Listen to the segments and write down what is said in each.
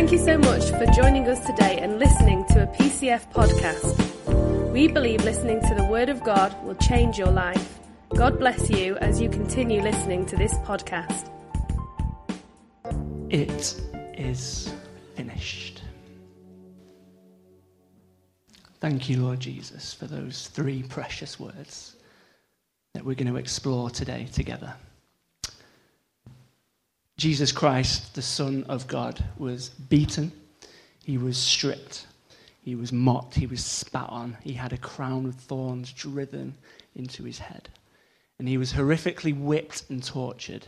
Thank you so much for joining us today and listening to a PCF podcast. We believe listening to the Word of God will change your life. God bless you as you continue listening to this podcast. It is finished. Thank you, Lord Jesus, for those three precious words that we're going to explore today together. Jesus Christ, the Son of God, was beaten, he was stripped, he was mocked, he was spat on, he had a crown of thorns driven into his head, and he was horrifically whipped and tortured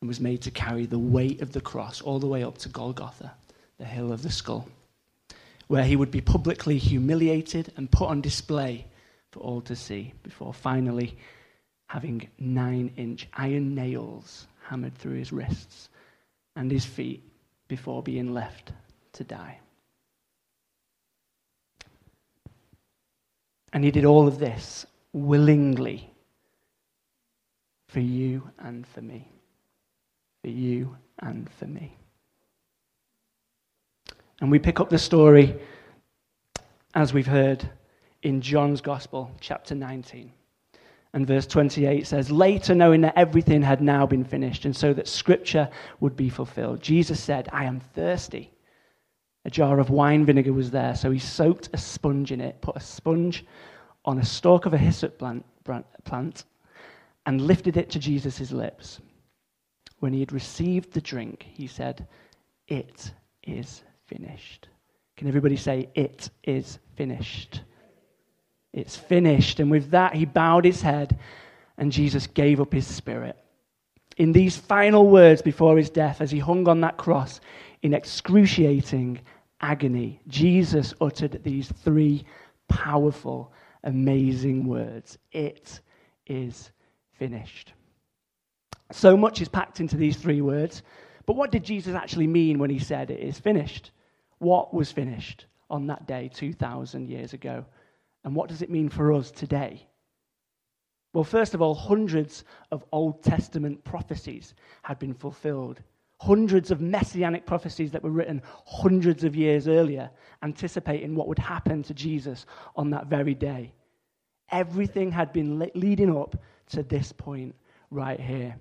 and was made to carry the weight of the cross all the way up to Golgotha, the hill of the skull, where he would be publicly humiliated and put on display for all to see before finally having nine inch iron nails hammered through his wrists and his feet before being left to die. And he did all of this willingly for you and for me. For you and for me. And we pick up the story, as we've heard, in John's Gospel, chapter 19. And verse 28 says, Later, knowing that everything had now been finished, and so that scripture would be fulfilled, Jesus said, I am thirsty. A jar of wine vinegar was there, so he soaked a sponge in it, put a sponge on a stalk of a hyssop plant, plant and lifted it to Jesus' lips. When he had received the drink, he said, It is finished. Can everybody say, It is finished? It's finished. And with that, he bowed his head and Jesus gave up his spirit. In these final words before his death, as he hung on that cross in excruciating agony, Jesus uttered these three powerful, amazing words It is finished. So much is packed into these three words. But what did Jesus actually mean when he said it is finished? What was finished on that day 2,000 years ago? And what does it mean for us today? Well, first of all, hundreds of Old Testament prophecies had been fulfilled. Hundreds of messianic prophecies that were written hundreds of years earlier, anticipating what would happen to Jesus on that very day. Everything had been leading up to this point right here.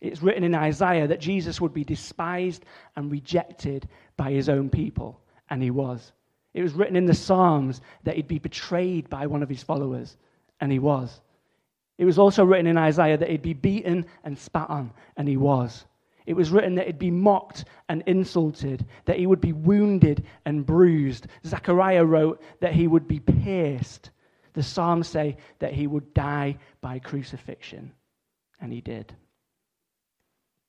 It's written in Isaiah that Jesus would be despised and rejected by his own people, and he was. It was written in the Psalms that he'd be betrayed by one of his followers, and he was. It was also written in Isaiah that he'd be beaten and spat on, and he was. It was written that he'd be mocked and insulted, that he would be wounded and bruised. Zechariah wrote that he would be pierced. The Psalms say that he would die by crucifixion, and he did.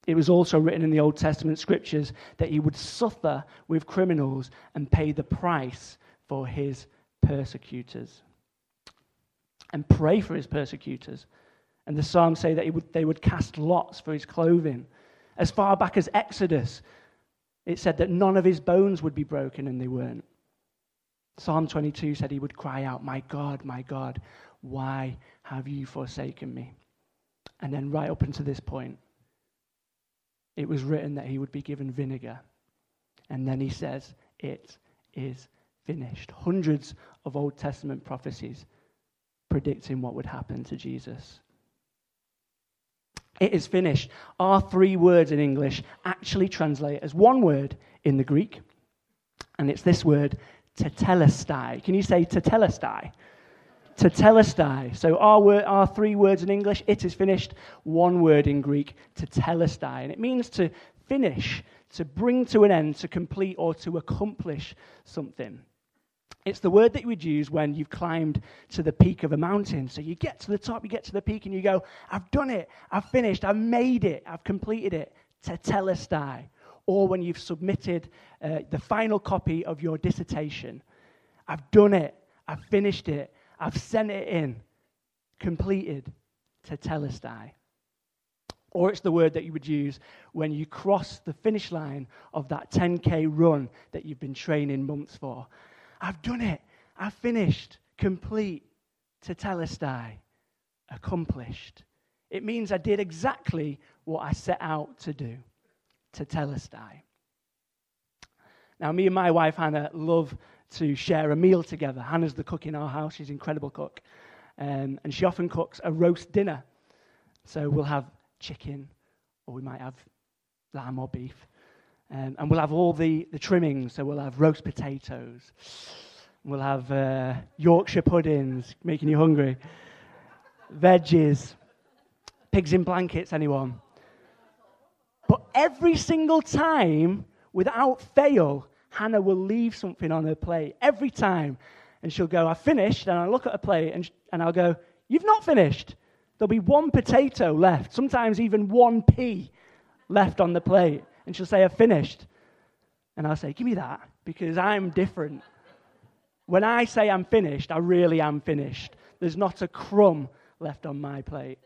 It was also written in the Old Testament scriptures that he would suffer with criminals and pay the price for his persecutors. And pray for his persecutors. And the Psalms say that would, they would cast lots for his clothing. As far back as Exodus, it said that none of his bones would be broken, and they weren't. Psalm 22 said he would cry out, My God, my God, why have you forsaken me? And then, right up until this point, it was written that he would be given vinegar. And then he says, It is finished. Hundreds of Old Testament prophecies predicting what would happen to Jesus. It is finished. Our three words in English actually translate as one word in the Greek, and it's this word, tetelestai. Can you say tetelestai? Tetelestai. So our, word, our three words in English, it is finished, one word in Greek, tetelestai. And it means to finish, to bring to an end, to complete, or to accomplish something. It's the word that you would use when you've climbed to the peak of a mountain. So you get to the top, you get to the peak, and you go, I've done it, I've finished, I've made it, I've completed it. To Tetelestai. Or when you've submitted uh, the final copy of your dissertation. I've done it, I've finished it, I've sent it in, completed, tetelestai. Or it's the word that you would use when you cross the finish line of that 10K run that you've been training months for. I've done it. I've finished. Complete. Tetelestai. Accomplished. It means I did exactly what I set out to do. Tetelestai. Now, me and my wife Hannah love to share a meal together. Hannah's the cook in our house, she's an incredible cook. Um, and she often cooks a roast dinner. So we'll have chicken, or we might have lamb or beef. Um, and we'll have all the, the trimmings. So we'll have roast potatoes. We'll have uh, Yorkshire puddings, making you hungry. Veggies. Pigs in blankets, anyone? But every single time, without fail, Hannah will leave something on her plate. Every time. And she'll go, I've finished. And I'll look at her plate and, and I'll go, You've not finished. There'll be one potato left, sometimes even one pea left on the plate. And she'll say, I've finished. And I'll say, Give me that, because I'm different. When I say I'm finished, I really am finished. There's not a crumb left on my plate,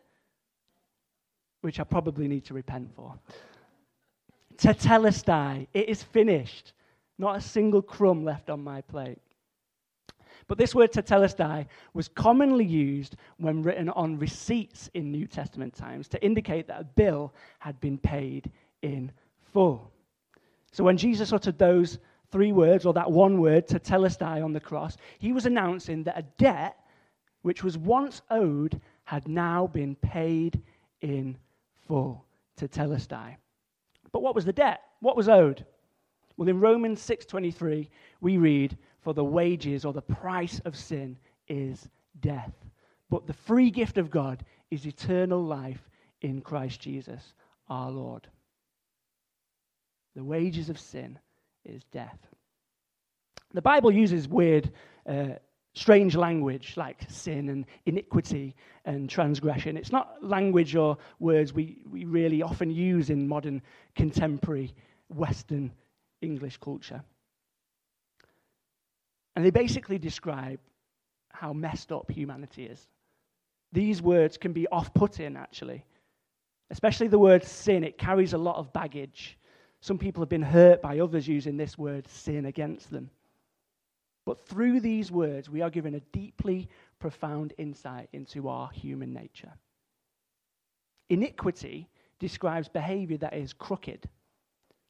which I probably need to repent for. Tetelestai, it is finished. Not a single crumb left on my plate. But this word tetelestai was commonly used when written on receipts in New Testament times to indicate that a bill had been paid in full. So when Jesus uttered those three words, or that one word, tetelestai, on the cross, he was announcing that a debt which was once owed had now been paid in full. Tetelestai. But what was the debt? What was owed? Well, in Romans 6:23, we read, "For the wages or the price of sin is death, but the free gift of God is eternal life in Christ Jesus, our Lord." The wages of sin is death. The Bible uses weird, uh, strange language like sin and iniquity and transgression. It's not language or words we, we really often use in modern contemporary Western English culture. And they basically describe how messed up humanity is. These words can be off putting, actually. Especially the word sin, it carries a lot of baggage. Some people have been hurt by others using this word sin against them. But through these words, we are given a deeply profound insight into our human nature. Iniquity describes behavior that is crooked.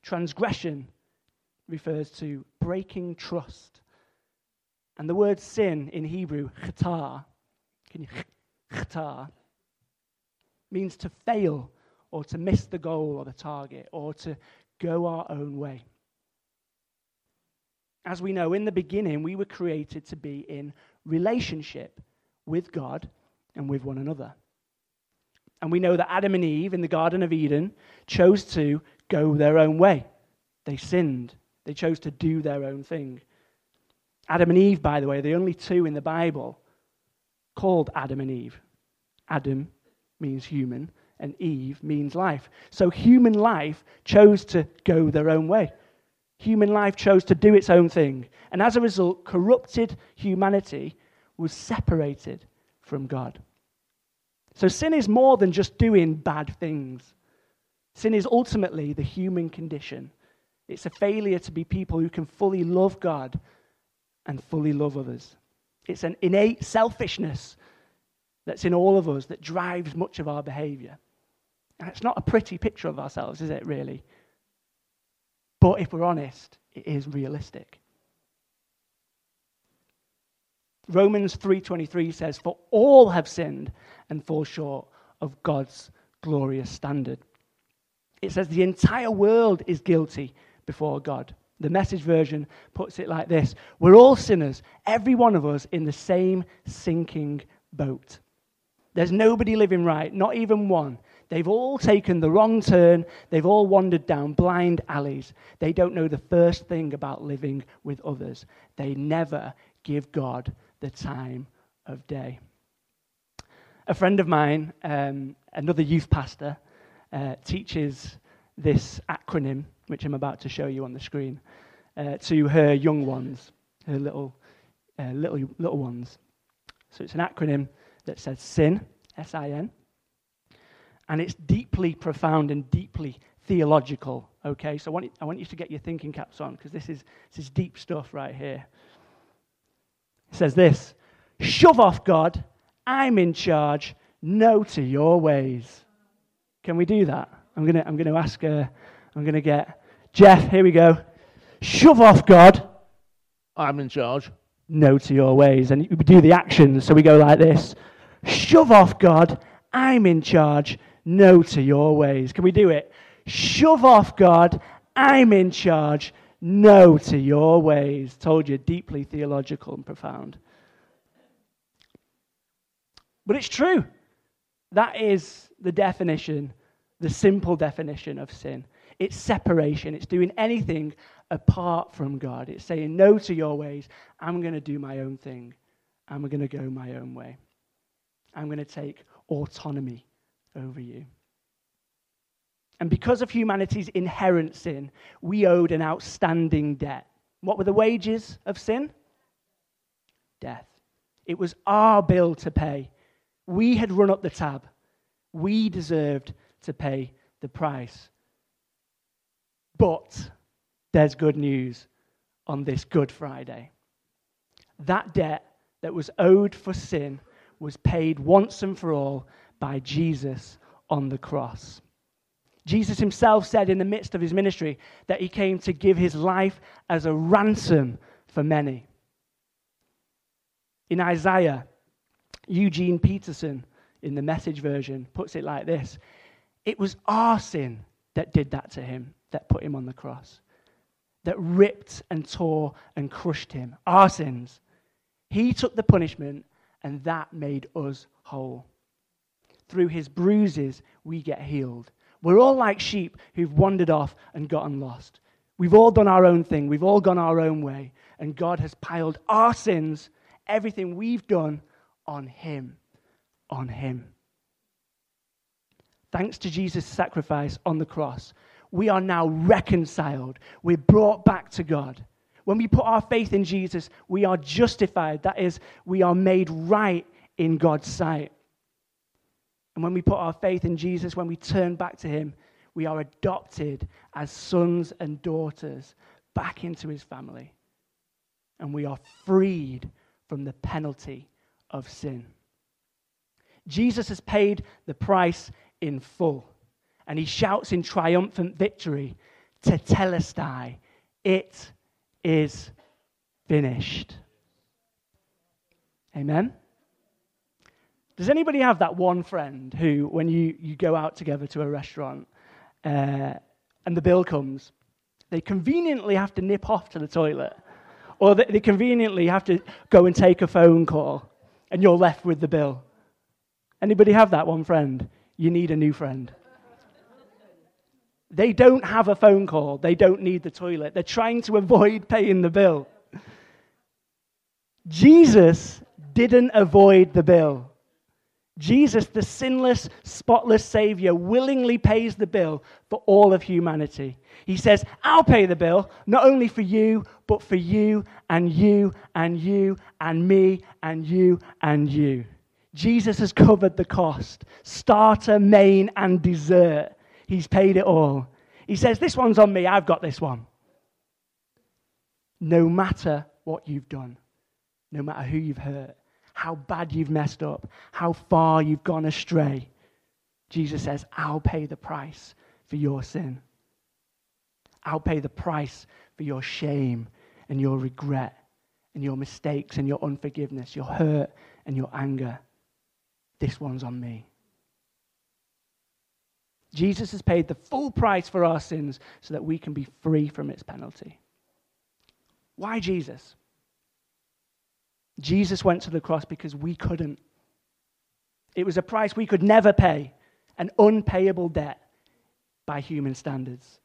Transgression refers to breaking trust. And the word sin in Hebrew, chata, can you chata, means to fail or to miss the goal or the target or to go our own way. As we know, in the beginning, we were created to be in relationship with God and with one another. And we know that Adam and Eve in the Garden of Eden chose to go their own way. They sinned, they chose to do their own thing. Adam and Eve, by the way, the only two in the Bible called Adam and Eve. Adam means human, and Eve means life. So human life chose to go their own way. Human life chose to do its own thing. And as a result, corrupted humanity was separated from God. So sin is more than just doing bad things. Sin is ultimately the human condition. It's a failure to be people who can fully love God and fully love others. It's an innate selfishness that's in all of us that drives much of our behavior. And it's not a pretty picture of ourselves, is it, really? But if we're honest, it is realistic. Romans 3:23 says for all have sinned and fall short of God's glorious standard. It says the entire world is guilty before God. The message version puts it like this We're all sinners, every one of us in the same sinking boat. There's nobody living right, not even one. They've all taken the wrong turn. They've all wandered down blind alleys. They don't know the first thing about living with others. They never give God the time of day. A friend of mine, um, another youth pastor, uh, teaches this acronym, which I'm about to show you on the screen, uh, to her young ones, her little, uh, little, little ones. So it's an acronym that says SIN, S I N and it's deeply profound and deeply theological. Okay, so I want, you, I want you to get your thinking caps on because this is, this is deep stuff right here. It says this Shove off, God. I'm in charge. No to your ways. Can we do that? I'm going to I'm gonna ask, uh, I'm going to get Jeff, here we go. Shove off, God. I'm in charge. No to your ways. And we do the actions. So we go like this Shove off, God. I'm in charge. No to your ways. Can we do it? Shove off, God. I'm in charge. No to your ways. Told you, deeply theological and profound. But it's true. That is the definition, the simple definition of sin. It's separation. It's doing anything apart from God. It's saying no to your ways. I'm going to do my own thing. I'm going to go my own way. I'm going to take autonomy over you. And because of humanity's inherent sin, we owed an outstanding debt. What were the wages of sin? Death. It was our bill to pay. We had run up the tab. We deserved to pay the price. But there's good news on this Good Friday. That debt that was owed for sin was paid once and for all by Jesus on the cross. Jesus himself said in the midst of his ministry that he came to give his life as a ransom for many. In Isaiah, Eugene Peterson, in the message version, puts it like this It was our sin that did that to him, that put him on the cross, that ripped and tore and crushed him. Our sins. He took the punishment, and that made us whole. Through his bruises, we get healed. We're all like sheep who've wandered off and gotten lost. We've all done our own thing, we've all gone our own way, and God has piled our sins, everything we've done, on Him. On Him. Thanks to Jesus' sacrifice on the cross, we are now reconciled. We're brought back to God. When we put our faith in Jesus, we are justified. That is, we are made right in God's sight. And when we put our faith in Jesus, when we turn back to Him, we are adopted as sons and daughters back into His family. And we are freed from the penalty of sin. Jesus has paid the price in full. And he shouts in triumphant victory, to Tetelestai, it is finished. Amen? Does anybody have that one friend who, when you, you go out together to a restaurant uh, and the bill comes, they conveniently have to nip off to the toilet? Or they, they conveniently have to go and take a phone call and you're left with the bill? Anybody have that one friend? You need a new friend. They don't have a phone call. They don't need the toilet. They're trying to avoid paying the bill. Jesus didn't avoid the bill. Jesus, the sinless, spotless Savior, willingly pays the bill for all of humanity. He says, I'll pay the bill, not only for you, but for you and you and you and me and you and you. Jesus has covered the cost starter, main, and dessert. He's paid it all. He says, This one's on me, I've got this one. No matter what you've done, no matter who you've hurt, how bad you've messed up, how far you've gone astray. Jesus says, I'll pay the price for your sin. I'll pay the price for your shame and your regret and your mistakes and your unforgiveness, your hurt and your anger. This one's on me. Jesus has paid the full price for our sins so that we can be free from its penalty. Why Jesus? Jesus went to the cross because we couldn't. It was a price we could never pay, an unpayable debt by human standards.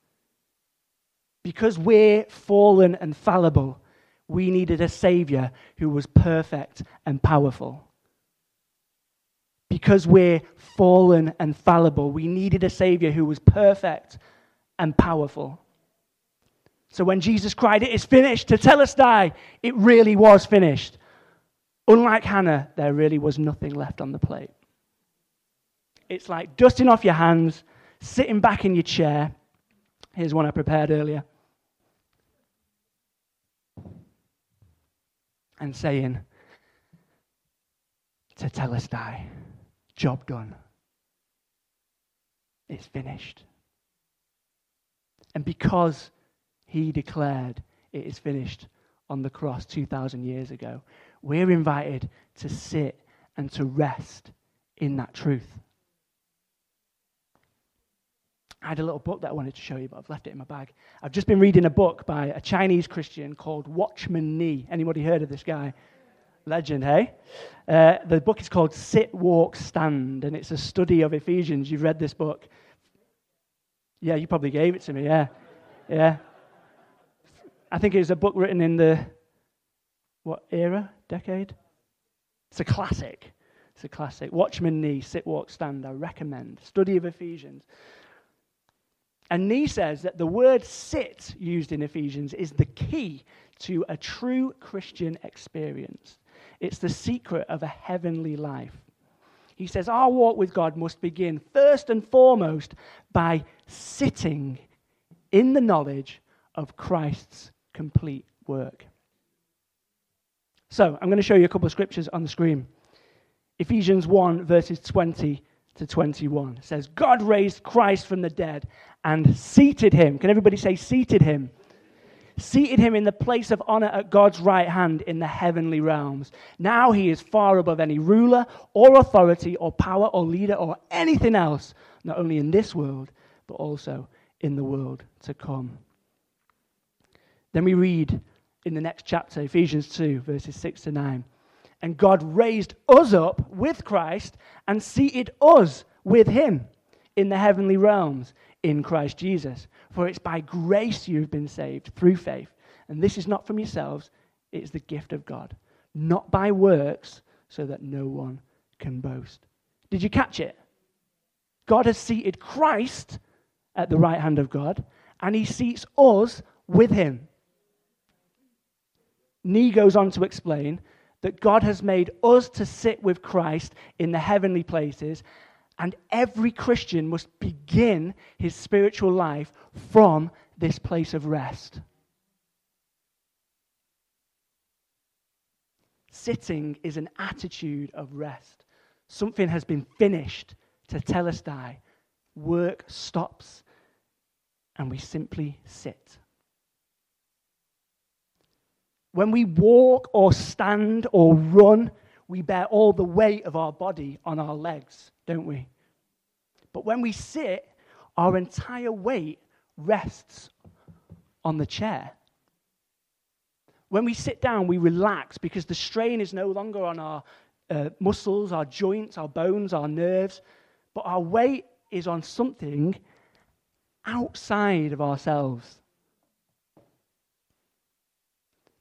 Because we're fallen and fallible, we needed a Savior who was perfect and powerful. Because we're fallen and fallible, we needed a Savior who was perfect and powerful. So when Jesus cried, It is finished, tetelestai, it really was finished. Unlike Hannah, there really was nothing left on the plate. It's like dusting off your hands, sitting back in your chair. Here's one I prepared earlier. And saying, Tetelestai, job done. It's finished. And because he declared it is finished on the cross 2,000 years ago. We're invited to sit and to rest in that truth. I had a little book that I wanted to show you, but I've left it in my bag. I've just been reading a book by a Chinese Christian called Watchman Nee. Anybody heard of this guy? Legend, hey? Uh, the book is called Sit, Walk, Stand, and it's a study of Ephesians. You've read this book. Yeah, you probably gave it to me, yeah. Yeah. I think it was a book written in the, what era? Decade? It's a classic. It's a classic. Watchman Nee, Sit, Walk, Stand, I recommend. Study of Ephesians. And Nee says that the word sit used in Ephesians is the key to a true Christian experience. It's the secret of a heavenly life. He says our walk with God must begin first and foremost by sitting in the knowledge of Christ's complete work. So, I'm going to show you a couple of scriptures on the screen. Ephesians 1, verses 20 to 21 says, God raised Christ from the dead and seated him. Can everybody say, seated him? Seated him in the place of honor at God's right hand in the heavenly realms. Now he is far above any ruler or authority or power or leader or anything else, not only in this world, but also in the world to come. Then we read in the next chapter, Ephesians 2, verses 6 to 9. And God raised us up with Christ and seated us with him in the heavenly realms in Christ Jesus. For it's by grace you've been saved through faith. And this is not from yourselves, it is the gift of God, not by works, so that no one can boast. Did you catch it? God has seated Christ at the right hand of God, and he seats us with him. Nee goes on to explain that God has made us to sit with Christ in the heavenly places, and every Christian must begin his spiritual life from this place of rest. Sitting is an attitude of rest. Something has been finished tetelestai. Work stops, and we simply sit. When we walk or stand or run, we bear all the weight of our body on our legs, don't we? But when we sit, our entire weight rests on the chair. When we sit down, we relax because the strain is no longer on our uh, muscles, our joints, our bones, our nerves, but our weight is on something outside of ourselves.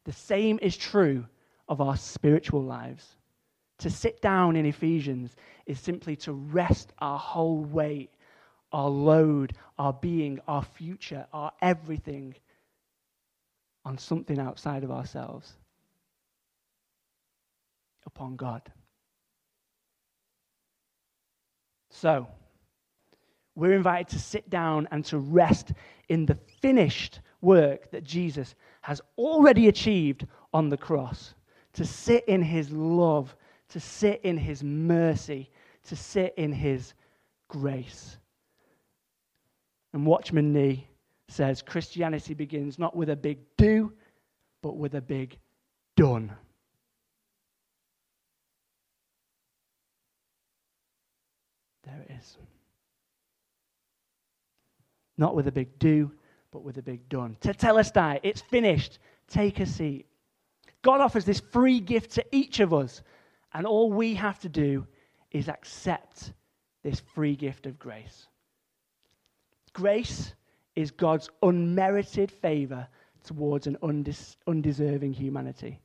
The same is true of our spiritual lives. To sit down in Ephesians is simply to rest our whole weight, our load, our being, our future, our everything on something outside of ourselves, upon God. So, we're invited to sit down and to rest in the finished work that Jesus has already achieved on the cross. To sit in his love, to sit in his mercy, to sit in his grace. And Watchman Nee says Christianity begins not with a big do, but with a big done. There it is. Not with a big do, but with a big done. Tetelestai, it's finished. Take a seat. God offers this free gift to each of us, and all we have to do is accept this free gift of grace. Grace is God's unmerited favor towards an undis- undeserving humanity.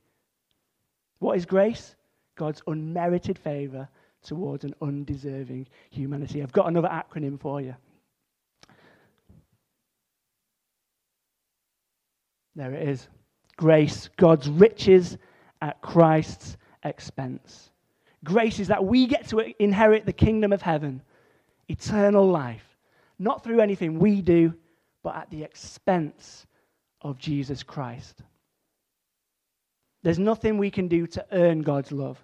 What is grace? God's unmerited favor towards an undeserving humanity. I've got another acronym for you. There it is. Grace, God's riches at Christ's expense. Grace is that we get to inherit the kingdom of heaven, eternal life, not through anything we do, but at the expense of Jesus Christ. There's nothing we can do to earn God's love.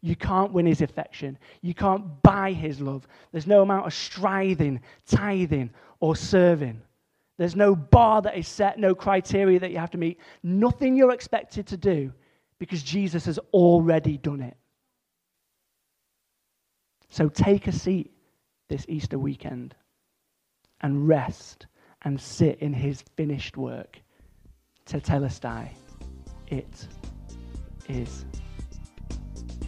You can't win his affection. You can't buy his love. There's no amount of striving, tithing, or serving There's no bar that is set, no criteria that you have to meet, nothing you're expected to do because Jesus has already done it. So take a seat this Easter weekend and rest and sit in his finished work. Tetelestai, it is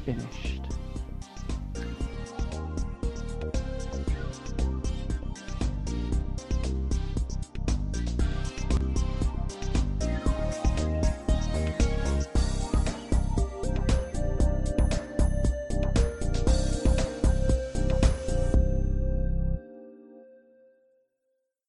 finished.